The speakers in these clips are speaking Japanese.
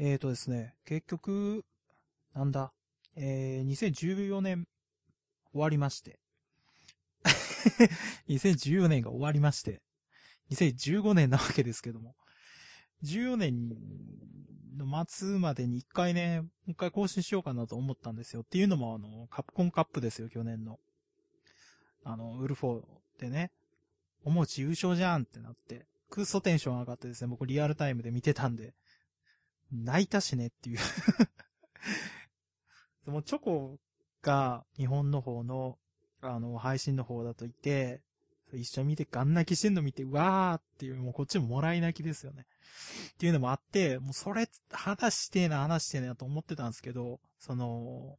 えーとですね、結局、なんだ、えー、2014年終わりまして。2014年が終わりまして、2015年なわけですけども、14年の末までに一回ね、もう一回更新しようかなと思ったんですよ。っていうのもあの、カプコンカップですよ、去年の。あの、ウルフォーでね、お餅優勝じゃんってなって、クーソテンション上がってですね、僕リアルタイムで見てたんで、泣いたしねっていう でもチョコが日本の方の、あの、配信の方だといて、一緒に見てガン泣きしてんの見て、うわーっていう、もうこっちももらい泣きですよね。っていうのもあって、もうそれ、話してな、話してえなと思ってたんですけど、その、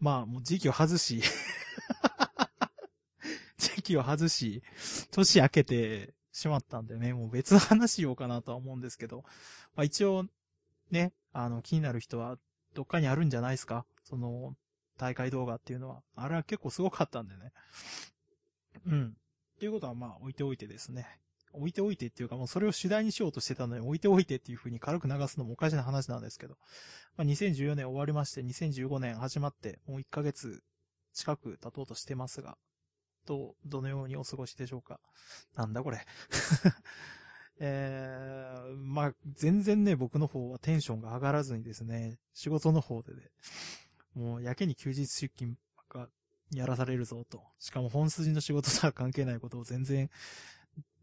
まあもう時期を外し 時期を外し、年明けてしまったんでね、もう別の話しようかなとは思うんですけど、まあ一応、ね、あの、気になる人はどっかにあるんじゃないですか？その、大会動画っていうのは。あれは結構すごかったんでね。うん。っていうことはまあ置いておいてですね。置いておいてっていうかもうそれを主題にしようとしてたのに置いておいてっていう風に軽く流すのもおかしな話なんですけど。まあ2014年終わりまして2015年始まってもう1ヶ月近く経とうとしてますが、と、どのようにお過ごしでしょうか？なんだこれ？えー、まあ、全然ね、僕の方はテンションが上がらずにですね、仕事の方でね、もうやけに休日出勤ばっかやらされるぞと。しかも本筋の仕事とは関係ないことを全然、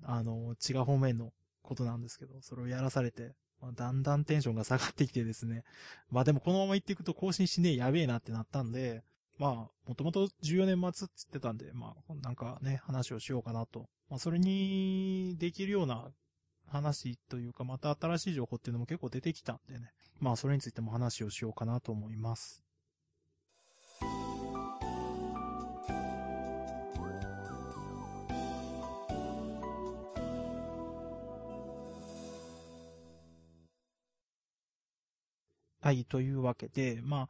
あの、違う方面のことなんですけど、それをやらされて、まあ、だんだんテンションが下がってきてですね。まあでもこのまま行っていくと更新しねえやべえなってなったんで、まあ、もともと14年末って言ってたんで、まあ、なんかね、話をしようかなと。まあ、それにできるような話というか、また新しい情報っていうのも結構出てきたんでね。まあ、それについても話をしようかなと思います。はい、というわけで、まあ、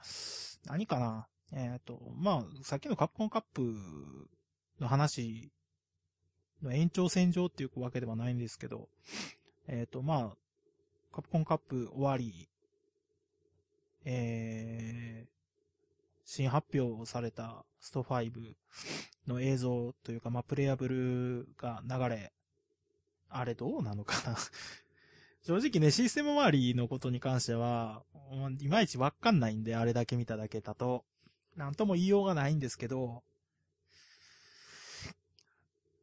何かな。えっ、ー、と、まあ、さっきのカプコンカップの話の延長線上っていうわけではないんですけど、えっ、ー、と、まあ、カプコンカップ終わり、えー、新発表されたスト5の映像というか、まあ、プレイアブルが流れ、あれどうなのかな 正直ね、システム周りのことに関しては、いまいちわかんないんで、あれだけ見ただけだと。なんとも言いようがないんですけど、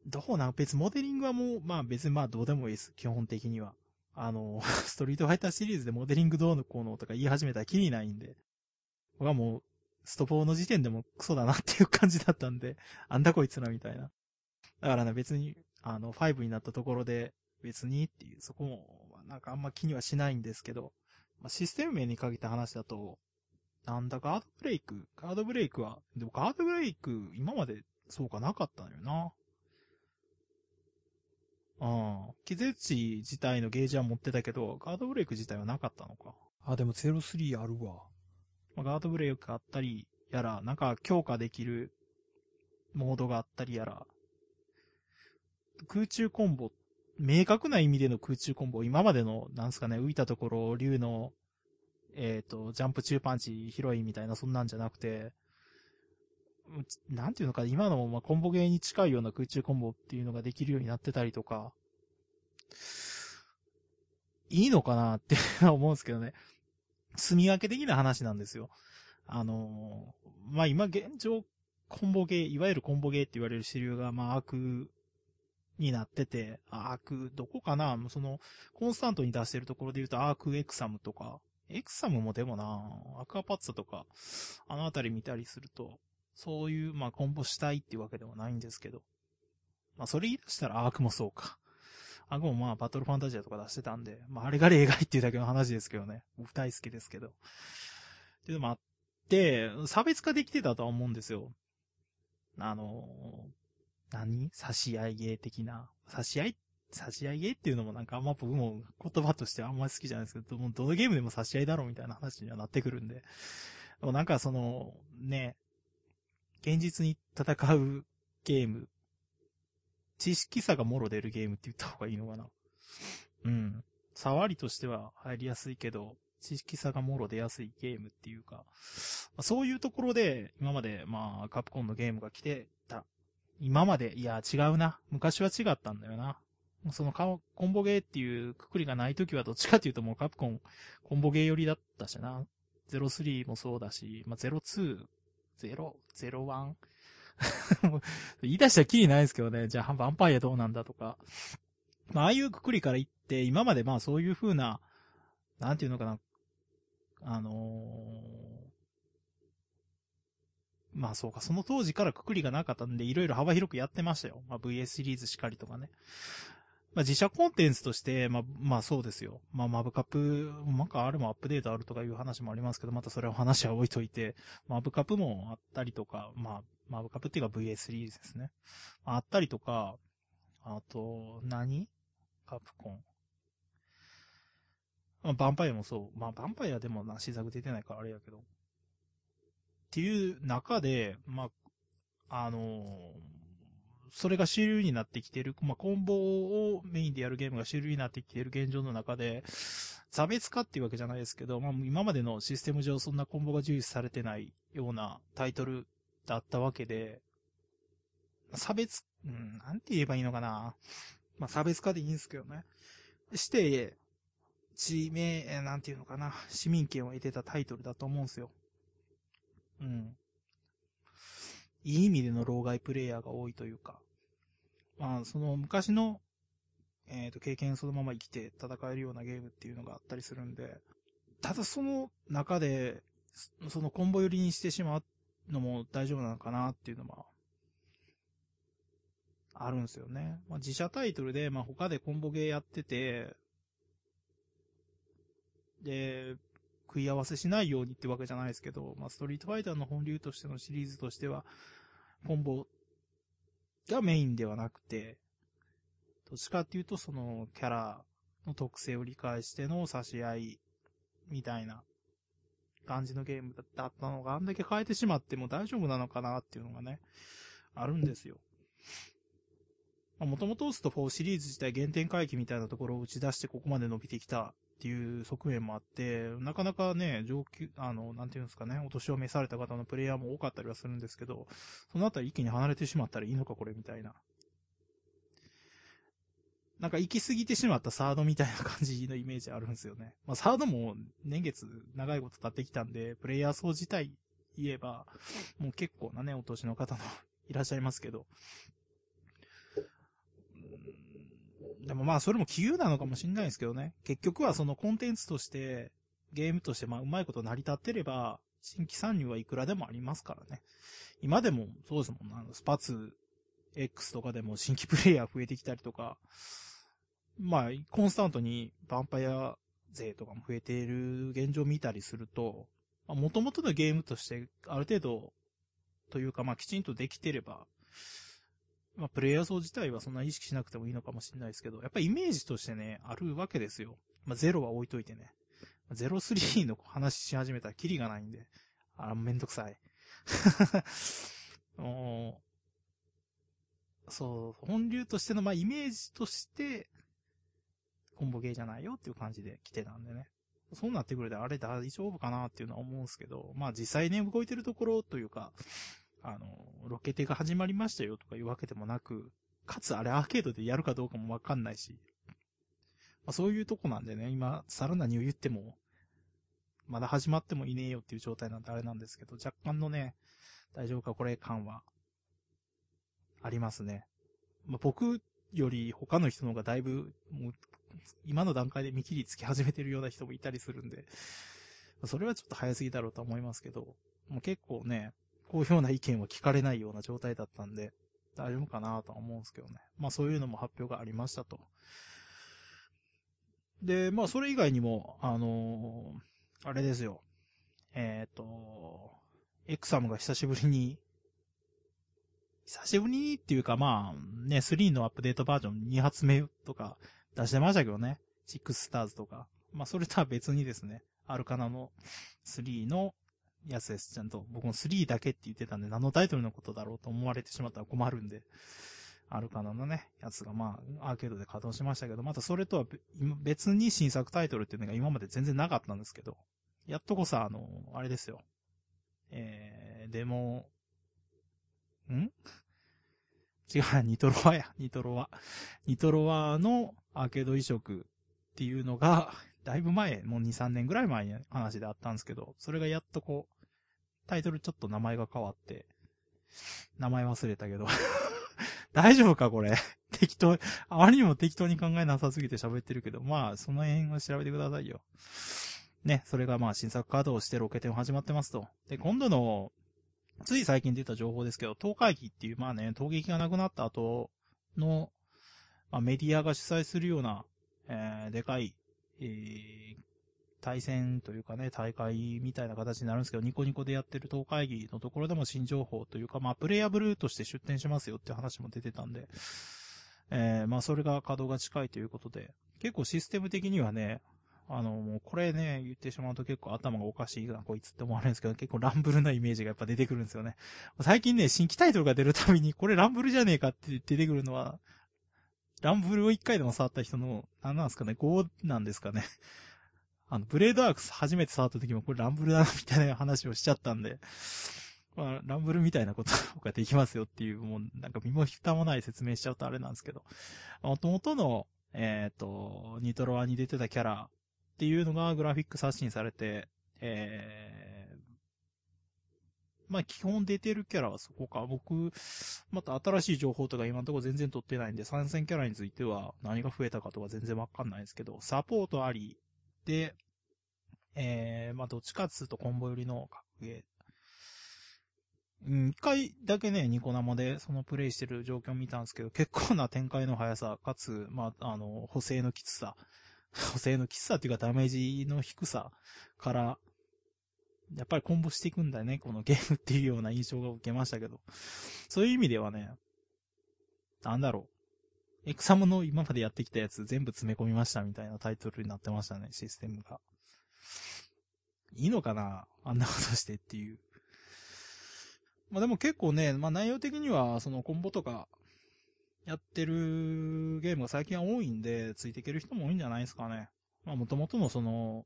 どうなん？別モデリングはもう、まあ別にまあどうでもいいです。基本的には。あの、ストリートファイターシリーズでモデリングどうのこうのとか言い始めたらきりないんで。僕はもう、スト4の時点でもクソだなっていう感じだったんで、あんだこいつらみたいな。だからね、別に、あの、5になったところで、別にっていう、そこも、なんかあんま気にはしないんですけど、まあ、システム面に限った話だと、なんだ、ガードブレイク？ガードブレイクは、でもガードブレイク、今までそうかなかったのよな。うん。気絶値自体のゲージは持ってたけど、ガードブレイク自体はなかったのか。あ、でも03あるわ。まあ、ガードブレイクあったり、やら、なんか強化できるモードがあったりやら、空中コンボ、明確な意味での空中コンボ、今までの、なんすかね、浮いたところ、竜のえっ、ー、と、ジャンプ中パンチ広いみたいな、そんなんじゃなくて、なんていうのか、今の、まコンボゲーに近いような空中コンボっていうのができるようになってたりとか、いいのかなって思うんですけどね。住み分け的な話なんですよ。あのー、まあ、今現状、コンボゲー、いわゆるコンボゲーって言われる主流が、まあ、アークになってて、アーク、どこかなその、コンスタントに出してるところで言うと、アークエクサムとか、エクサムもでもな、アクアパッツァとか、あのあたり見たりすると、そういう、まあ、コンボしたいっていうわけではないんですけど。まあ、それ言い出したらアークもそうか。アークもまあ、バトルファンタジアとか出してたんで、まあ、あれが例外っていうだけの話ですけどね。僕大好きですけど。でもあって、差別化できてたとは思うんですよ。あの、何？差し合い芸的な？差し合いっ差し合いゲーっていうのもなんかあんま僕も言葉としてあんまり好きじゃないですけど、もうどのゲームでも差し合いだろうみたいな話にはなってくるんで。でもなんかその、ね、現実に戦うゲーム、知識差がもろ出るゲームって言った方がいいのかな。うん。触りとしては入りやすいけど、知識差がもろ出やすいゲームっていうか、ま、そういうところで、今まで、まあ、カプコンのゲームが来てた。今まで、いや、違うな。昔は違ったんだよな。そのコンボゲーっていうくくりがないときはどっちかっていうともうカプコン、コンボゲー寄りだったしな。03もそうだし、まあ、02、0、01 言い出したらきりないですけどね。じゃあ、ヴァンパイアどうなんだとか。まあ、ああいうくくりから言って、今までまあそういう風な、なんていうのかな。あのー、まあそうか、その当時からくくりがなかったんで、いろいろ幅広くやってましたよ。まあ VS シリーズしかりとかね。まあ自社コンテンツとして、まあ、まあそうですよ。まあマブカップ、なんかあれもアップデートあるとかいう話もありますけど、またそれは話は置いといて、マブカップもあったりとか、まあ、マブカップっていうか VS シリーズですね。あったりとか、あと、何？カプコン。まあ、バンパイアもそう。まあ、バンパイアでもな、新作出てないからあれやけど。っていう中で、まあ、あのー、それが主流になってきてる、まあ、コンボをメインでやるゲームが主流になってきてる現状の中で、差別化っていうわけじゃないですけど、まあ、今までのシステム上そんなコンボが重視されてないようなタイトルだったわけで、差別、うん、なんて言えばいいのかな。まあ、差別化でいいんですけどね。して、地名、なんていうのかな。市民権を得てたタイトルだと思うんですよ。うん。いい意味での老害プレイヤーが多いというか。まあ、その昔の、えっ、ー、と、経験そのまま生きて戦えるようなゲームっていうのがあったりするんで、ただその中で、そのコンボ寄りにしてしまうのも大丈夫なのかなっていうのは、あるんですよね。まあ、自社タイトルで、まあ、他でコンボゲーやってて、で、食い合わせしないようにってわけじゃないですけど、まあ、ストリートファイターの本流としてのシリーズとしては、コンボがメインではなくて、どっちかっていうとそのキャラの特性を理解しての差し合いみたいな感じのゲームだったのがあんだけ変えてしまっても大丈夫なのかなっていうのがね、あるんですよ。もともとオスト4シリーズ自体原点回帰みたいなところを打ち出してここまで伸びてきたっていう側面もあって、なかなかね、上級、あの、なんていうんですかね、お年を召された方のプレイヤーも多かったりはするんですけど、そのあたり一気に離れてしまったらいいのかこれみたいな。なんか行き過ぎてしまったサードみたいな感じのイメージあるんですよね。まあサードも年月長いこと経ってきたんで、プレイヤー層自体言えば、もう結構なね、お年の方のいらっしゃいますけど、でもまあそれも杞憂なのかもしんないですけどね。結局はそのコンテンツとして、ゲームとしてまあうまいこと成り立ってれば、新規参入はいくらでもありますからね。今でもそうですもんな。スパツ X とかでも新規プレイヤー増えてきたりとか、まあ、コンスタントにヴァンパイア勢とかも増えている現状を見たりすると、まあ、元々のゲームとしてある程度、というかまあきちんとできてれば、まあ、プレイヤー層自体はそんな意識しなくてもいいのかもしれないですけど、やっぱイメージとしてね、あるわけですよ。まあ、ゼロは置いといてね。ゼロ3の話し始めたらキリがないんで、あら、めんどくさい。そう、本流としての、まあ、イメージとして、コンボゲーじゃないよっていう感じで来てたんでね。そうなってくると、あれ大丈夫かなっていうのは思うんですけど、まあ実際ね、動いてるところというか、あの、ロケテが始まりましたよとかいうわけでもなく、かつあれアーケードでやるかどうかもわかんないし、まあ、そういうとこなんでね、今、さら何を言っても、まだ始まってもいねえよっていう状態なんであれなんですけど、若干のね、大丈夫かこれ感は、ありますね。まあ、僕より他の人の方がだいぶ、もう、今の段階で見切りつき始めてるような人もいたりするんで、それはちょっと早すぎだろうと思いますけど、もう結構ね、こういうような意見は聞かれないような状態だったんで、大丈夫かなとは思うんですけどね。まあそういうのも発表がありましたと。で、まあそれ以外にも、あのー、あれですよ。えっ、ー、と、エクサムが久しぶりに、久しぶりにっていうかまあ、ね、3のアップデートバージョン2発目とか出してましたけどね。6スターズとか。まあそれとは別にですね、アルカナの3のやつです。ちゃんと。僕も3だけって言ってたんで、何のタイトルのことだろうと思われてしまったら困るんで。アルカナのね、やつがまあ、アーケードで稼働しましたけど、またそれとは別に新作タイトルっていうのが今まで全然なかったんですけど、やっとこさ、あの、あれですよ。えー、デモ、ん？違う、ニトロワや、ニトロワ。ニトロワのアーケード移植っていうのが、だいぶ前、もう2、3年ぐらい前に話であったんですけど、それがやっとこう、タイトルちょっと名前が変わって、名前忘れたけど 大丈夫かこれ？適当、あまりにも適当に考えなさすぎて喋ってるけど、まあ、その辺を調べてくださいよ。ね、それがまあ新作稼働してロケテン始まってますと。で、今度の、つい最近出た情報ですけど、東海機っていうまあね、闘撃がなくなった後の、まあメディアが主催するような、えー、でかい、えー、対戦というかね、大会みたいな形になるんですけど、ニコニコでやってる東会議のところでも新情報というか、まあ、プレイヤブルーとして出展しますよって話も出てたんで、えー、まあ、それが稼働が近いということで、結構システム的にはね、あの、もうこれね、言ってしまうと結構頭がおかしいな、こいつって思われるんですけど、結構ランブルなイメージがやっぱ出てくるんですよね。最近ね、新規タイトルが出るたびに、これランブルじゃねえかって出てくるのは、ランブルを一回でも触った人の、何なんですかね、5なんですかね。あの、ブレードアークス初めて触った時もこれランブルだな、みたいな話をしちゃったんで、まあ、ランブルみたいなことができますよっていう、もうなんか身も蓋もない説明しちゃうとあれなんですけど、元々の、えっ、ー、と、ニトロワに出てたキャラっていうのがグラフィック刷新されて、えー、まあ基本出てるキャラはそこか。僕、また新しい情報とか今のところ全然取ってないんで、参戦キャラについては何が増えたかとか全然わかんないですけど、サポートあり、で、えー、まあ、どっちかっつうとコンボ寄りの格ゲー。うん、一回だけね、ニコ生でそのプレイしてる状況を見たんですけど、結構な展開の速さ、かつ、まあ、あの、補正のきつさ、補正のきつさっていうかダメージの低さから、やっぱりコンボしていくんだよね、このゲームっていうような印象が受けましたけど。そういう意味ではね、なんだろう。エクサムの今までやってきたやつ全部詰め込みましたみたいなタイトルになってましたね、システムが。いいのかな？あんなことしてっていう。まあでも結構ね、まあ内容的にはそのコンボとかやってるゲームが最近は多いんで、ついていける人も多いんじゃないですかね。まあ元々のその、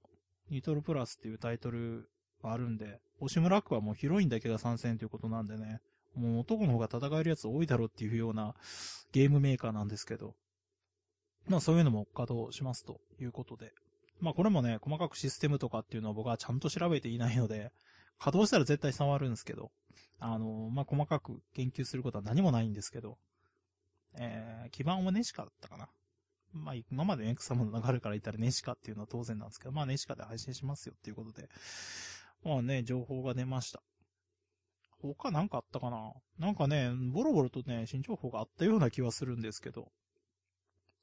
ニトルプラスっていうタイトルあるんで、オシムラックはもうヒロインだけが参戦ということなんでね。もう男の方が戦えるやつ多いだろうっていうようなゲームメーカーなんですけど。まあそういうのも稼働しますということで。まあこれもね、細かくシステムとかっていうのは僕はちゃんと調べていないので、稼働したら絶対触るんですけど、あの、まあ細かく研究することは何もないんですけど、えー、基盤はネシカだったかな。まあ今までエクサムの流れから言ったらネシカっていうのは当然なんですけど、まあネシカで配信しますよっていうことで、まあね、情報が出ました。他なんかあったかな？なんかね、ボロボロとね、新情報があったような気はするんですけど、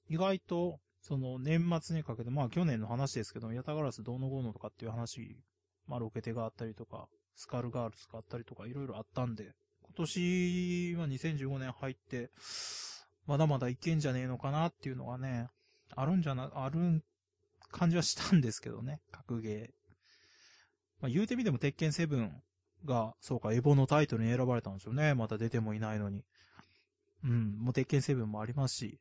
意外と、その年末にかけて、まあ去年の話ですけど、ヤタガラスどうのこうのとかっていう話、まあロケテがあったりとか、スカルガールズがあったりとか、いろいろあったんで、今年は2015年入って、まだまだいけんじゃねえのかなっていうのがね、あるんじゃな、ある感じはしたんですけどね、格ゲー。まあ言うてみても鉄拳7が、そうか、エボのタイトルに選ばれたんですよね。また出てもいないのに。うん、もう鉄拳7もありますし。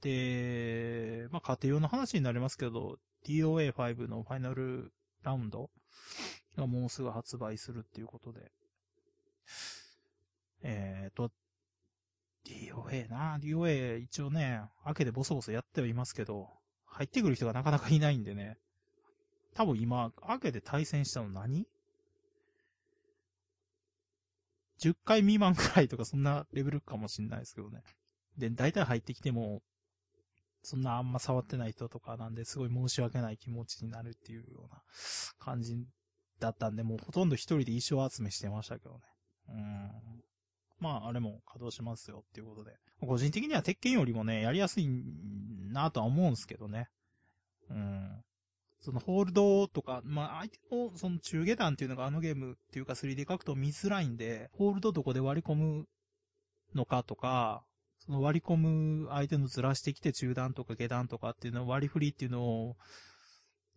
で、まあ、家庭用の話になりますけど、DOA5 のファイナルラウンドがもうすぐ発売するっていうことで。えーと、DOA な DOA 一応ね、明けでボソボソやってはいますけど、入ってくる人がなかなかいないんでね。多分今、明けで対戦したの何？10回未満くらいとかそんなレベルかもしんないですけどね。で、大体入ってきても、そんなあんま触ってない人とかなんで、すごい申し訳ない気持ちになるっていうような感じだったんで、もうほとんど一人で衣装集めしてましたけどね。うん。まあ、あれも稼働しますよっていうことで。個人的には鉄拳よりもね、やりやすいなとは思うんですけどね。うん。そのホールドとか、まあ相手のその中下段っていうのがあのゲームっていうか 3D 書くと見づらいんで、ホールドどこで割り込むのかとか、その割り込む相手のずらしてきて中段とか下段とかっていうのを割り振りっていうのを、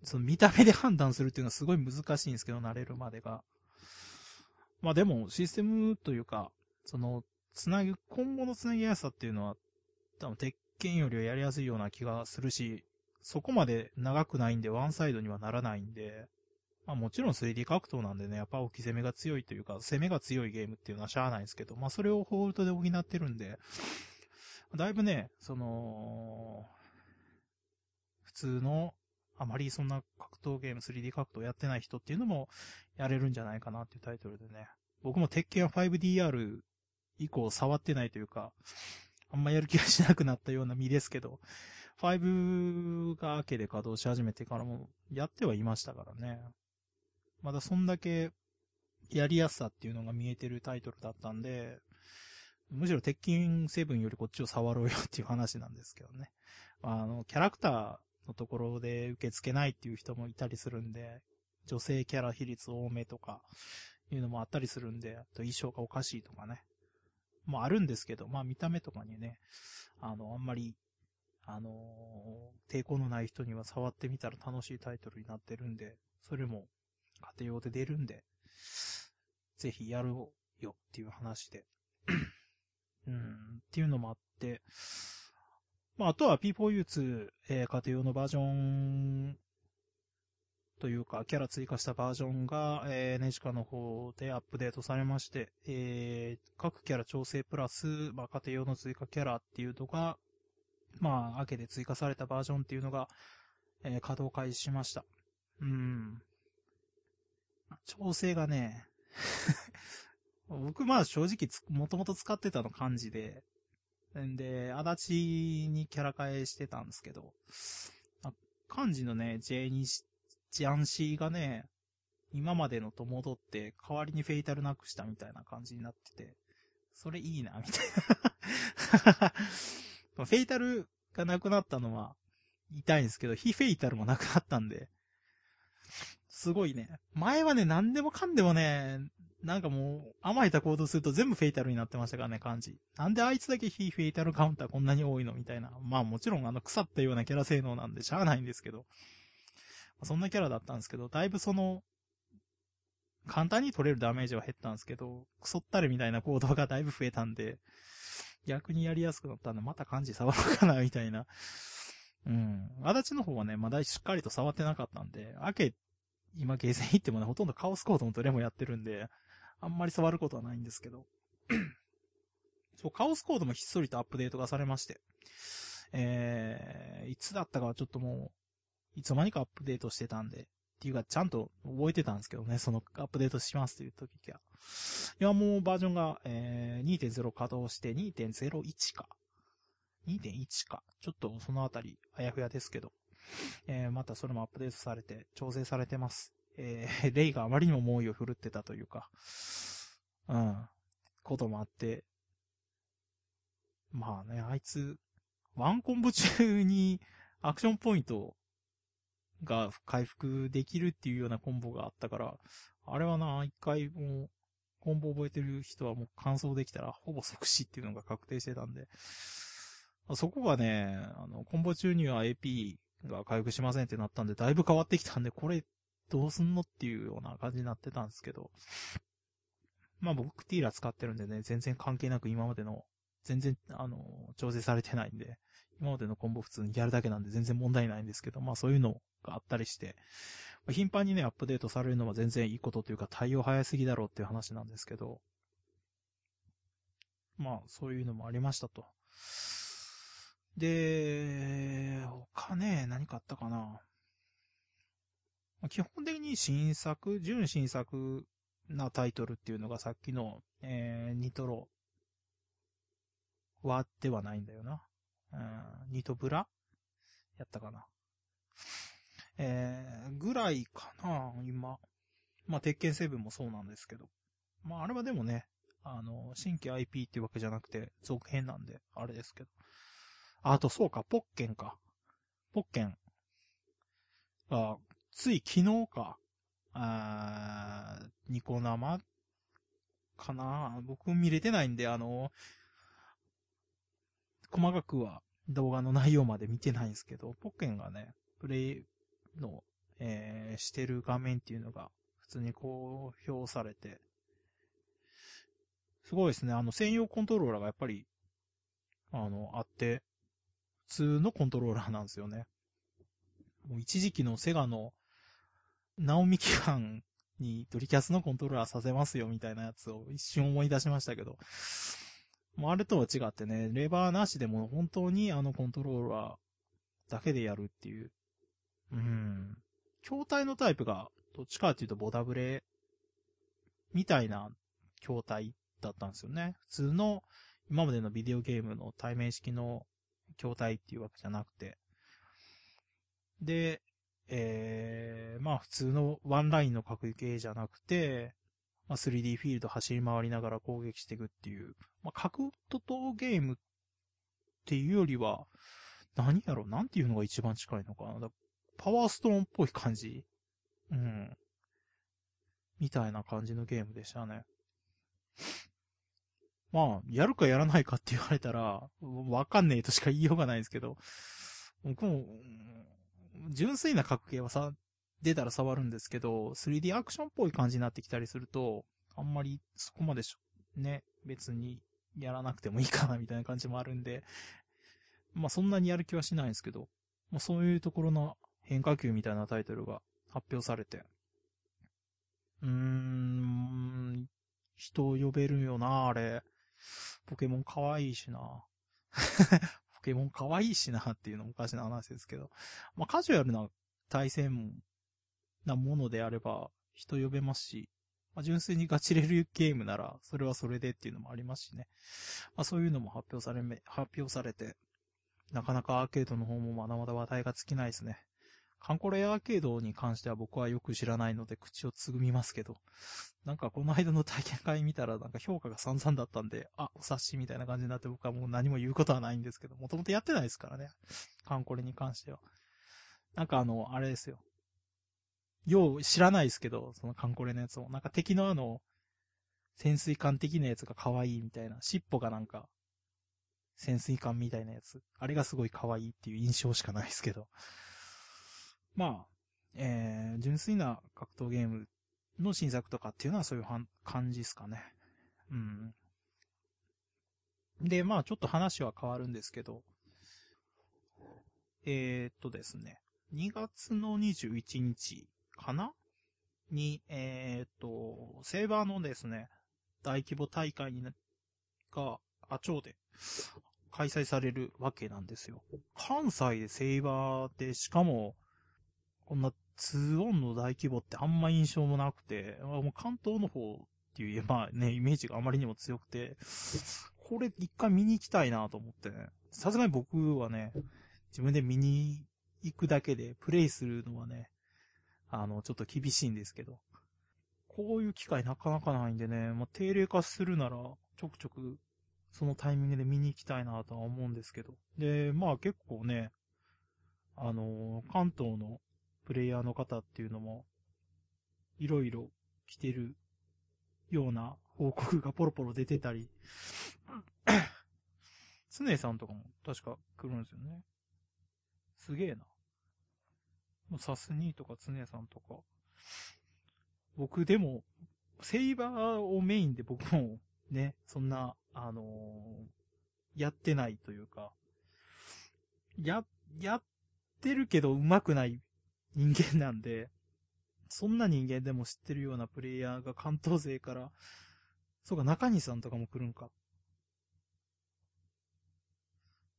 その見た目で判断するっていうのはすごい難しいんですけど、慣れるまでが。まあでもシステムというか、そのつなぎ、今後のつなぎやすさっていうのは、多分鉄拳よりはやりやすいような気がするし、そこまで長くないんでワンサイドにはならないんで、まあもちろん 3D 格闘なんでね、やっぱ置き攻めが強いというか、攻めが強いゲームっていうのはしゃあないんですけど、まあそれをホールドで補ってるんで、だいぶね、その、普通の、あまりそんな格闘ゲーム、3D 格闘やってない人っていうのもやれるんじゃないかなっていうタイトルでね。僕も鉄拳は 5DR 以降触ってないというか、あんまやる気がしなくなったような身ですけど、5が明けで稼働し始めてからもやってはいましたからね。まだそんだけやりやすさっていうのが見えてるタイトルだったんで、むしろ鉄筋7よりこっちを触ろうよっていう話なんですけどね。あの、キャラクターのところで受け付けないっていう人もいたりするんで、女性キャラ比率多めとか、いうのもあったりするんで、あと衣装がおかしいとかね。もあるんですけど、まあ見た目とかにね、あの、あんまり、あのー、抵抗のない人には触ってみたら楽しいタイトルになってるんで、それも家庭用で出るんで、ぜひやろうよっていう話で。うん、っていうのもあって、まあ、あとは P4U2、えー、家庭用のバージョンというか、キャラ追加したバージョンが、えー、ネジカの方でアップデートされまして、えー、各キャラ調整プラス、まあ、家庭用の追加キャラっていうのが、まあ、明けで追加されたバージョンっていうのが、えー、稼働開始しました。うん。調整がね、僕まあ正直もともと使ってたの漢字で、んで、足立にキャラ変えしてたんですけど、漢字のね、J にジャンシーがね、今までのと戻って、代わりにフェイタルなくしたみたいな感じになってて、それいいな、みたいなフェイタルがなくなったのは痛いんですけど、非フェイタルもなくなったんで、すごいね。前はね、何でもかんでもね、なんかもう、甘えた行動すると全部フェイタルになってましたからね、感じ。なんであいつだけ非フェイタルカウンターこんなに多いのみたいな。まあもちろんあの腐ったようなキャラ性能なんでしゃあないんですけど。そんなキャラだったんですけど、だいぶその、簡単に取れるダメージは減ったんですけど、クソったれみたいな行動がだいぶ増えたんで、逆にやりやすくなったんで、また漢字触ろうかな、みたいな。うん。足立の方はね、まだしっかりと触ってなかったんで、明け、今ゲーセン行ってもね、ほとんどカオスコードのトレもやってるんで、あんまり触ることはないんですけど。そう、カオスコードもひっそりとアップデートがされまして。えー、いつだったかはちょっともう、いつの間にかアップデートしてたんで、っていうか、ちゃんと覚えてたんですけどね、そのアップデートしますという時は。今もうバージョンが、えー、2.0稼働して2.01か。2.1か。ちょっとそのあたり、あやふやですけど。えー、またそれもアップデートされて、調整されてます。えー、レイがあまりにも猛威を振るってたというか、うん、こともあって、まあね、あいつ、ワンコンボ中にアクションポイントをが回復できるっていうようなコンボがあったから、あれはな、一回もう、コンボ覚えてる人はもう完走できたらほぼ即死っていうのが確定してたんで、そこがね、あの、コンボ中には AP が回復しませんってなったんで、だいぶ変わってきたんで、これどうすんのっていうような感じになってたんですけど、まあ僕ティーラ使ってるんでね、全然関係なく今までの、全然、あの、調整されてないんで、今までのコンボ普通にやるだけなんで全然問題ないんですけど、まあそういうのがあったりしてま、頻繁にね、アップデートされるのは全然いいことというか対応早すぎだろうっていう話なんですけど、まあそういうのもありましたと。で、他ね、何かあったかな。基本的に新作、純新作なタイトルっていうのがさっきの、えー、ニトロはではないんだよな。うん、ニトブラ？やったかな。えー、ぐらいかな、今。まあ、鉄拳7もそうなんですけど。まあ、あれはでもね、あの、新規 IP っていうわけじゃなくて、続編なんで、あれですけど。あと、そうか、ポッケンか。ポッケン。あ、つい昨日か。あニコ生かな僕見れてないんで、あの、細かくは動画の内容まで見てないんですけど、ポッケンがね、プレイの、えー、してる画面っていうのが普通に公表されて、すごいですね。あの、専用コントローラーがやっぱり、あの、あって、普通のコントローラーなんですよね。もう一時期のセガの、ナオミ期間にドリキャスのコントローラーさせますよみたいなやつを一瞬思い出しましたけど、もうあれとは違ってね、レバーなしでも本当にあのコントローラーだけでやるっていう。うん。筐体のタイプが、どっちかっていうとボダブレみたいな筐体だったんですよね。普通の今までのビデオゲームの対面式の筐体っていうわけじゃなくて。で、えー、まあ普通のワンラインの格ゲーじゃなくて、まあ、3D フィールド走り回りながら攻撃していくっていう、まあ、格闘ゲームっていうよりは、何やろなんていうのが一番近いのかなパワーストーンっぽい感じうん。みたいな感じのゲームでしたね。まあ、やるかやらないかって言われたら、わかんねえとしか言いようがないんですけど、僕も、純粋な格ゲーはさ、出たら触るんですけど、3D アクションっぽい感じになってきたりすると、あんまりそこまでしょ、ね、別にやらなくてもいいかなみたいな感じもあるんで、まあそんなにやる気はしないんですけど、まあそういうところの変化球みたいなタイトルが発表されて、うーん、人を呼べるよな、あれ。ポケモン可愛いしな。ポケモン可愛いしなっていうのもおかしな話ですけど。まあ、カジュアルな対戦なものであれば人呼べますし、まあ、純粋にガチレルゲームなら、それはそれでっていうのもありますしね。まあ、そういうのも発表されめ、発表されて、なかなかアーケードの方もまだまだ話題が尽きないですね。カンコレアーケードに関しては僕はよく知らないので口をつぐみますけど、なんかこの間の体験会見たらなんか評価が散々だったんで、あ、お察しみたいな感じになって僕はもう何も言うことはないんですけど、もともとやってないですからね。カンコレに関しては。なんかあの、あれですよ。よう知らないですけど、そのカンコレのやつも。なんか敵のあの、潜水艦的なやつが可愛いみたいな。尻尾がなんか、潜水艦みたいなやつ。あれがすごい可愛いっていう印象しかないですけど。まあ、えー、純粋な格闘ゲームの新作とかっていうのはそういう感じですかね。うん。で、まあちょっと話は変わるんですけど、えー、っとですね、2月の21日かな？に、えー、っと、セーバーのですね、大規模大会にが、あ、町で開催されるわけなんですよ。関西でセーバーで、しかも、こんな2オンの大規模ってあんま印象もなくて、もう関東の方っていう、まあね、イメージがあまりにも強くて、これ一回見に行きたいなと思ってね。さすがに僕はね、自分で見に行くだけでプレイするのはね、あの、ちょっと厳しいんですけど。こういう機会なかなかないんでね、まあ、定例化するなら、ちょくちょく、そのタイミングで見に行きたいなとは思うんですけど。で、まあ結構ね、あの、関東のプレイヤーの方っていうのも、いろいろ来てるような報告がポロポロ出てたり、つねさんとかも確か来るんですよね。すげえな。もうサスニーとかつねさんとか。僕でも、セイバーをメインで僕もね、そんな、あのー、やってないというか、や、やってるけど上手くない人間なんで、そんな人間でも知ってるようなプレイヤーが関東勢から、そうか、中西さんとかも来るんか。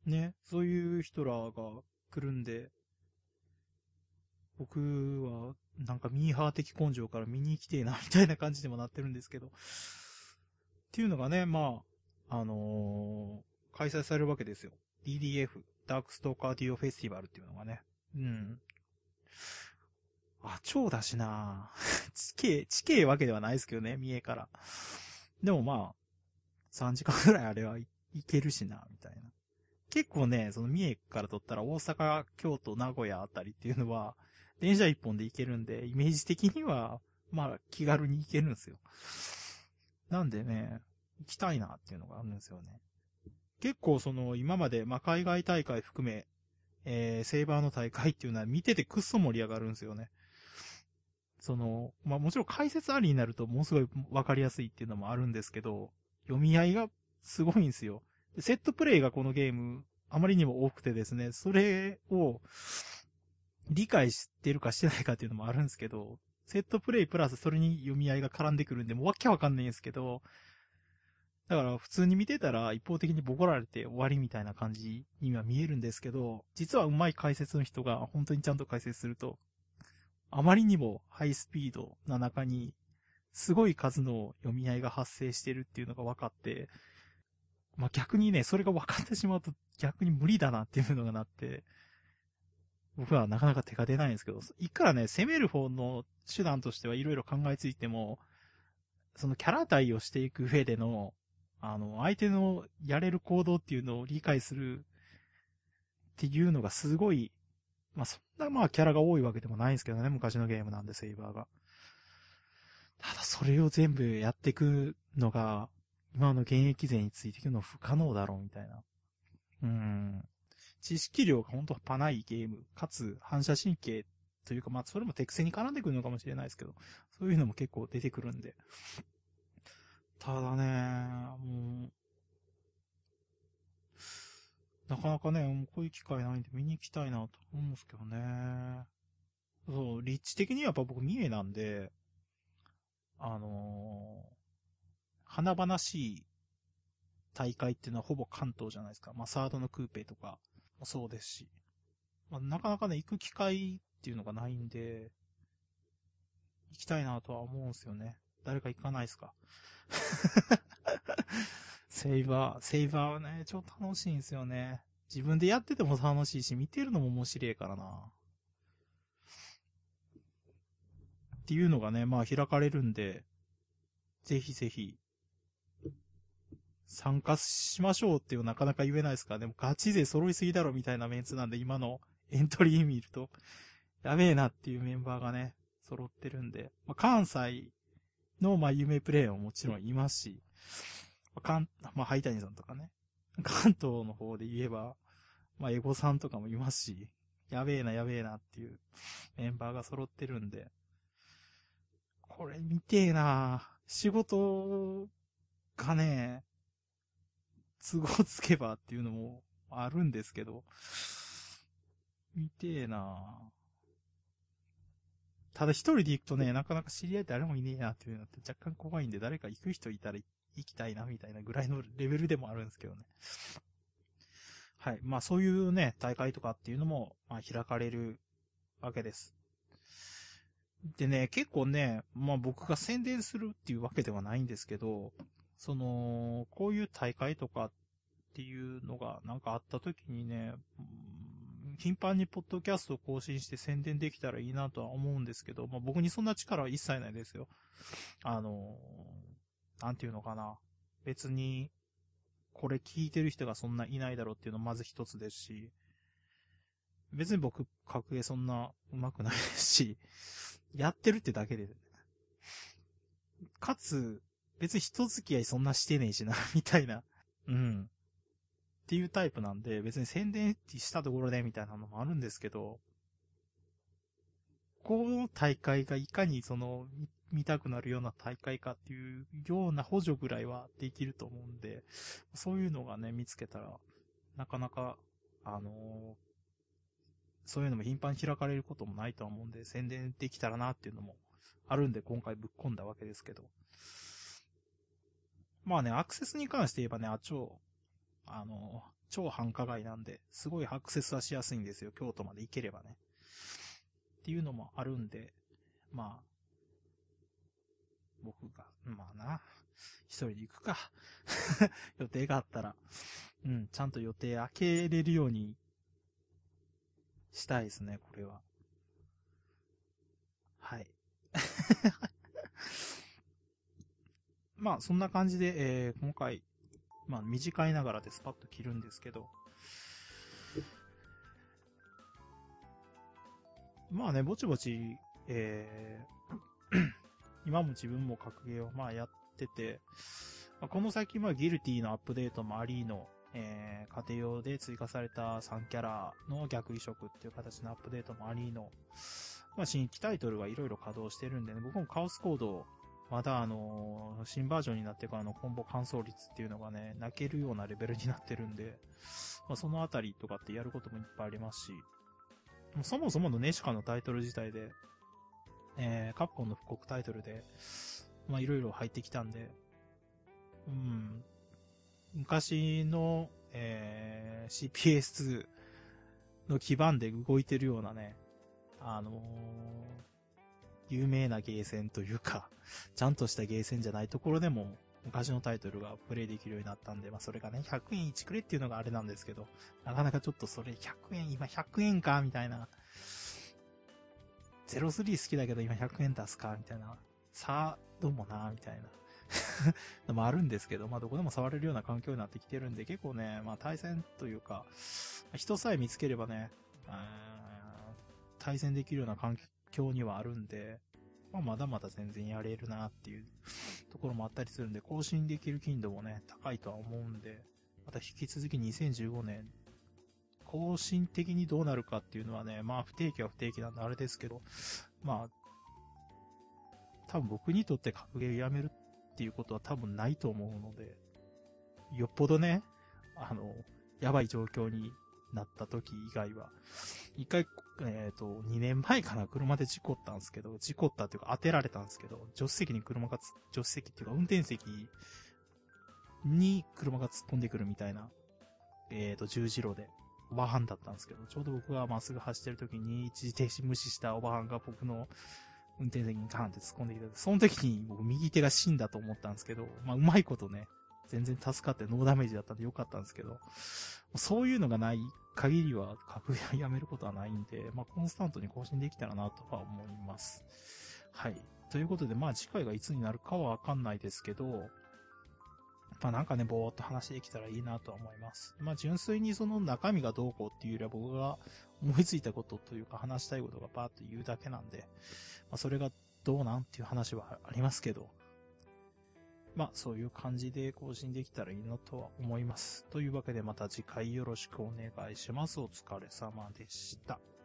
ね、そういう人らが来るんで、僕は、なんかミーハー的根性から見に行きてえな、みたいな感じでもなってるんですけど。っていうのがね、まあ、あのー、開催されるわけですよ。DDF、ダークストーカーデュオフェスティバルっていうのがね。うん。あ、超だしな地形、地形わけではないですけどね、三重から。でもまあ、3時間くらいあれはい、けるしな、みたいな。結構ね、その三重から取ったら大阪、京都、名古屋あたりっていうのは、電車一本で行けるんで、イメージ的には、まあ、気軽に行けるんですよ。なんでね、行きたいなっていうのがあるんですよね。結構その、今まで、まあ、海外大会含め、えー、セーバーの大会っていうのは見ててくっそ盛り上がるんですよね。その、まあ、もちろん解説ありになるともうすごいわかりやすいっていうのもあるんですけど、読み合いがすごいんですよ。セットプレイがこのゲーム、あまりにも多くてですね、それを理解してるかしてないかっていうのもあるんですけど、セットプレイプラスそれに読み合いが絡んでくるんで、もうわけわかんないんですけど、だから普通に見てたら一方的にボコられて終わりみたいな感じには見えるんですけど、実はうまい解説の人が本当にちゃんと解説すると、あまりにもハイスピードな中に、すごい数の読み合いが発生してるっていうのが分かって、まあ、逆にね、それが分かってしまうと逆に無理だなっていうのがなって、僕はなかなか手が出ないんですけど、いくらね、攻める方の手段としてはいろいろ考えついても、そのキャラ対をしていく上での、あの、相手のやれる行動っていうのを理解するっていうのがすごい、まあ、そんなまあキャラが多いわけでもないんですけどね、昔のゲームなんで、セイバーが。ただそれを全部やっていくのが、今の現役勢についていくの不可能だろうみたいな。うん。知識量がほんとパないゲーム、かつ反射神経というか、まあ、それも手癖に絡んでくるのかもしれないですけど、そういうのも結構出てくるんで。ただね、もう、なかなかね、もうこういう機会ないんで見に行きたいなと思うんですけどね。そう、立地的にはやっぱ僕三重なんで、あのー、華々しい大会っていうのはほぼ関東じゃないですか。まあ、サードのクーペとかもそうですし。まあ、なかなかね、行く機会っていうのがないんで、行きたいなとは思うんですよね。誰か行かないですか？セイバー、セイバーはね、超楽しいんですよね。自分でやってても楽しいし、見てるのも面白いからな。っていうのがね、まあ開かれるんで、ぜひぜひ、参加しましょうっていうなかなか言えないですから、でもガチ勢揃いすぎだろみたいなメンツなんで、今のエントリー見ると、やべえなっていうメンバーがね、揃ってるんで、まあ、関西の、まあ、有名プレイヤーももちろんいますし、まあ、関、まあ、ハイタニさんとかね、関東の方で言えば、まあ、エゴさんとかもいますし、やべえな、やべえなっていうメンバーが揃ってるんで、これ見てえな。仕事がね、都合つけばっていうのもあるんですけど、見てえなただ一人で行くとね、なかなか知り合い誰もいねえなっていうのって若干怖いんで、誰か行く人いたら行きたいなみたいなぐらいのレベルでもあるんですけどね。はい。まあそういうね、大会とかっていうのも、まあ開かれるわけです。でね、結構ね、まあ僕が宣伝するっていうわけではないんですけど、その、こういう大会とかっていうのがなんかあった時にね、頻繁にポッドキャストを更新して宣伝できたらいいなとは思うんですけど、まあ僕にそんな力は一切ないですよ。あの、なんていうのかな。別に、これ聞いてる人がそんないないだろうっていうのまず一つですし、別に僕、格ゲーそんな上手くないですし、やってるってだけで、かつ、別に人付き合いそんなしてねえしな、みたいな。うん。っていうタイプなんで、別に宣伝したところでみたいなのもあるんですけど、この大会がいかにその、見たくなるような大会かっていうような補助ぐらいはできると思うんで、そういうのがね、見つけたら、なかなか、あのー、そういうのも頻繁に開かれることもないとは思うんで、宣伝できたらなっていうのもあるんで、今回ぶっ込んだわけですけど。まあね、アクセスに関して言えばね、あ、超、あの、超繁華街なんで、すごいアクセスはしやすいんですよ。京都まで行ければね。っていうのもあるんで、まあ、僕が、まあな、一人で行くか。予定があったら、うん、ちゃんと予定開けれるようにしたいですね、これは。はい。まあ、そんな感じで、えー、今回、まあ短いながらでスパッと切るんですけど、まあね、ぼちぼち、えー 今も自分も格ゲーをまあやってて、まあ、この最近はギルティのアップデートもありの、えー、家庭用で追加された3キャラの逆移植っていう形のアップデートもありの、まあ新規タイトルはいろいろ稼働してるんでね、僕もカオスコードをまだあの、新バージョンになってからのコンボ完走率っていうのがね、泣けるようなレベルになってるんで、まあ、そのあたりとかってやることもいっぱいありますし、もそもそものネシカのタイトル自体で、えー、カプコンの復刻タイトルで、まあいろいろ入ってきたんで、うん、昔の、えー、CPS2 の基盤で動いてるようなね、あのー、有名なゲーセンというか、ちゃんとしたゲーセンじゃないところでも、昔のタイトルがプレイできるようになったんで、まあそれがね、100円1くれっていうのがあれなんですけど、なかなかちょっとそれ100円、今100円かみたいな。03好きだけど今100円出すかみたいな。さあ、どうもなみたいな。のもあるんですけど、まあどこでも触れるような環境になってきてるんで、結構ね、まあ対戦というか、人さえ見つければね、対戦できるような環境にはあるんで、まあ、まだまだ全然やれるなっていうところもあったりするんで、更新できる頻度もね、高いとは思うんで、また引き続き2015年、更新的にどうなるかっていうのはね、まあ不定期は不定期なんであれですけど、まあ、多分僕にとって格ゲーやめるっていうことは多分ないと思うので、よっぽどね、あの、やばい状況になった時以外は、一回、えっ、ー、と、2年前かな、車で事故ったんですけど、事故ったっていうか当てられたんですけど、助手席に車が助手席っていうか運転席に車が突っ込んでくるみたいな、えっ、ー、と、十字路で、おばはんだったんですけど、ちょうど僕がまっすぐ走ってる時に一時停止無視したおばはんが僕の運転席にガーンって突っ込んできて、その時に僕右手が死んだと思ったんですけど、まあうまいことね、全然助かってノーダメージだったんでよかったんですけど、そういうのがない限りは格ゲーやめることはないんで、まあ、コンスタントに更新できたらなとは思います。はい。ということで、まあ、次回がいつになるかはわかんないですけど、まあなんかね、ぼーっと話できたらいいなとは思います。まあ純粋にその中身がどうこうっていうよりは僕が思いついたことというか話したいことがバーッと言うだけなんで、まあそれがどうなんっていう話はありますけど、まあ、そういう感じで更新できたらいいなとは思います。というわけでまた次回よろしくお願いします。お疲れ様でした。